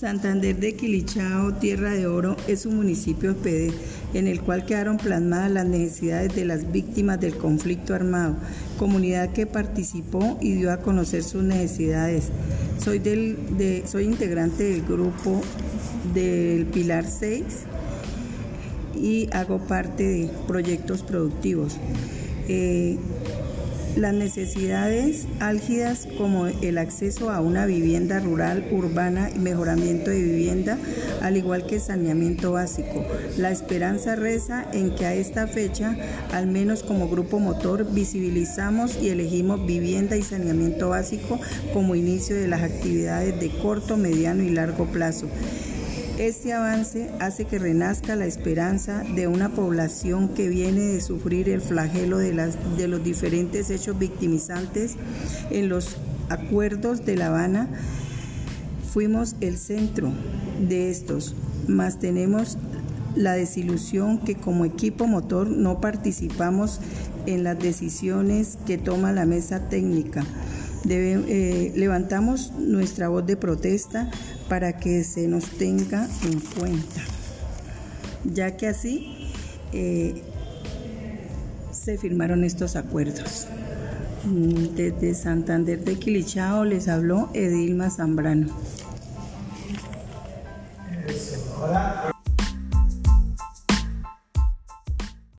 Santander de Quilichao, Tierra de Oro, es un municipio PD en el cual quedaron plasmadas las necesidades de las víctimas del conflicto armado, comunidad que participó y dio a conocer sus necesidades. Soy, del, soy integrante del grupo del Pilar 6 y hago parte de proyectos productivos. Eh, las necesidades álgidas como el acceso a una vivienda rural, urbana y mejoramiento de vivienda, al igual que saneamiento básico. La esperanza reza en que a esta fecha, al menos como grupo motor, visibilizamos y elegimos vivienda y saneamiento básico como inicio de las actividades de corto, mediano y largo plazo. Este avance hace que renazca la esperanza de una población que viene de sufrir el flagelo de, los diferentes hechos victimizantes en los acuerdos de La Habana. Fuimos el centro de estos, mas tenemos la desilusión que como equipo motor no participamos en las decisiones que toma la mesa técnica. Eh, levantamos nuestra voz de protesta para que se nos tenga en cuenta, ya que así eh, se firmaron estos acuerdos. Desde Santander de Quilichao les habló Edilma Zambrano. Hola.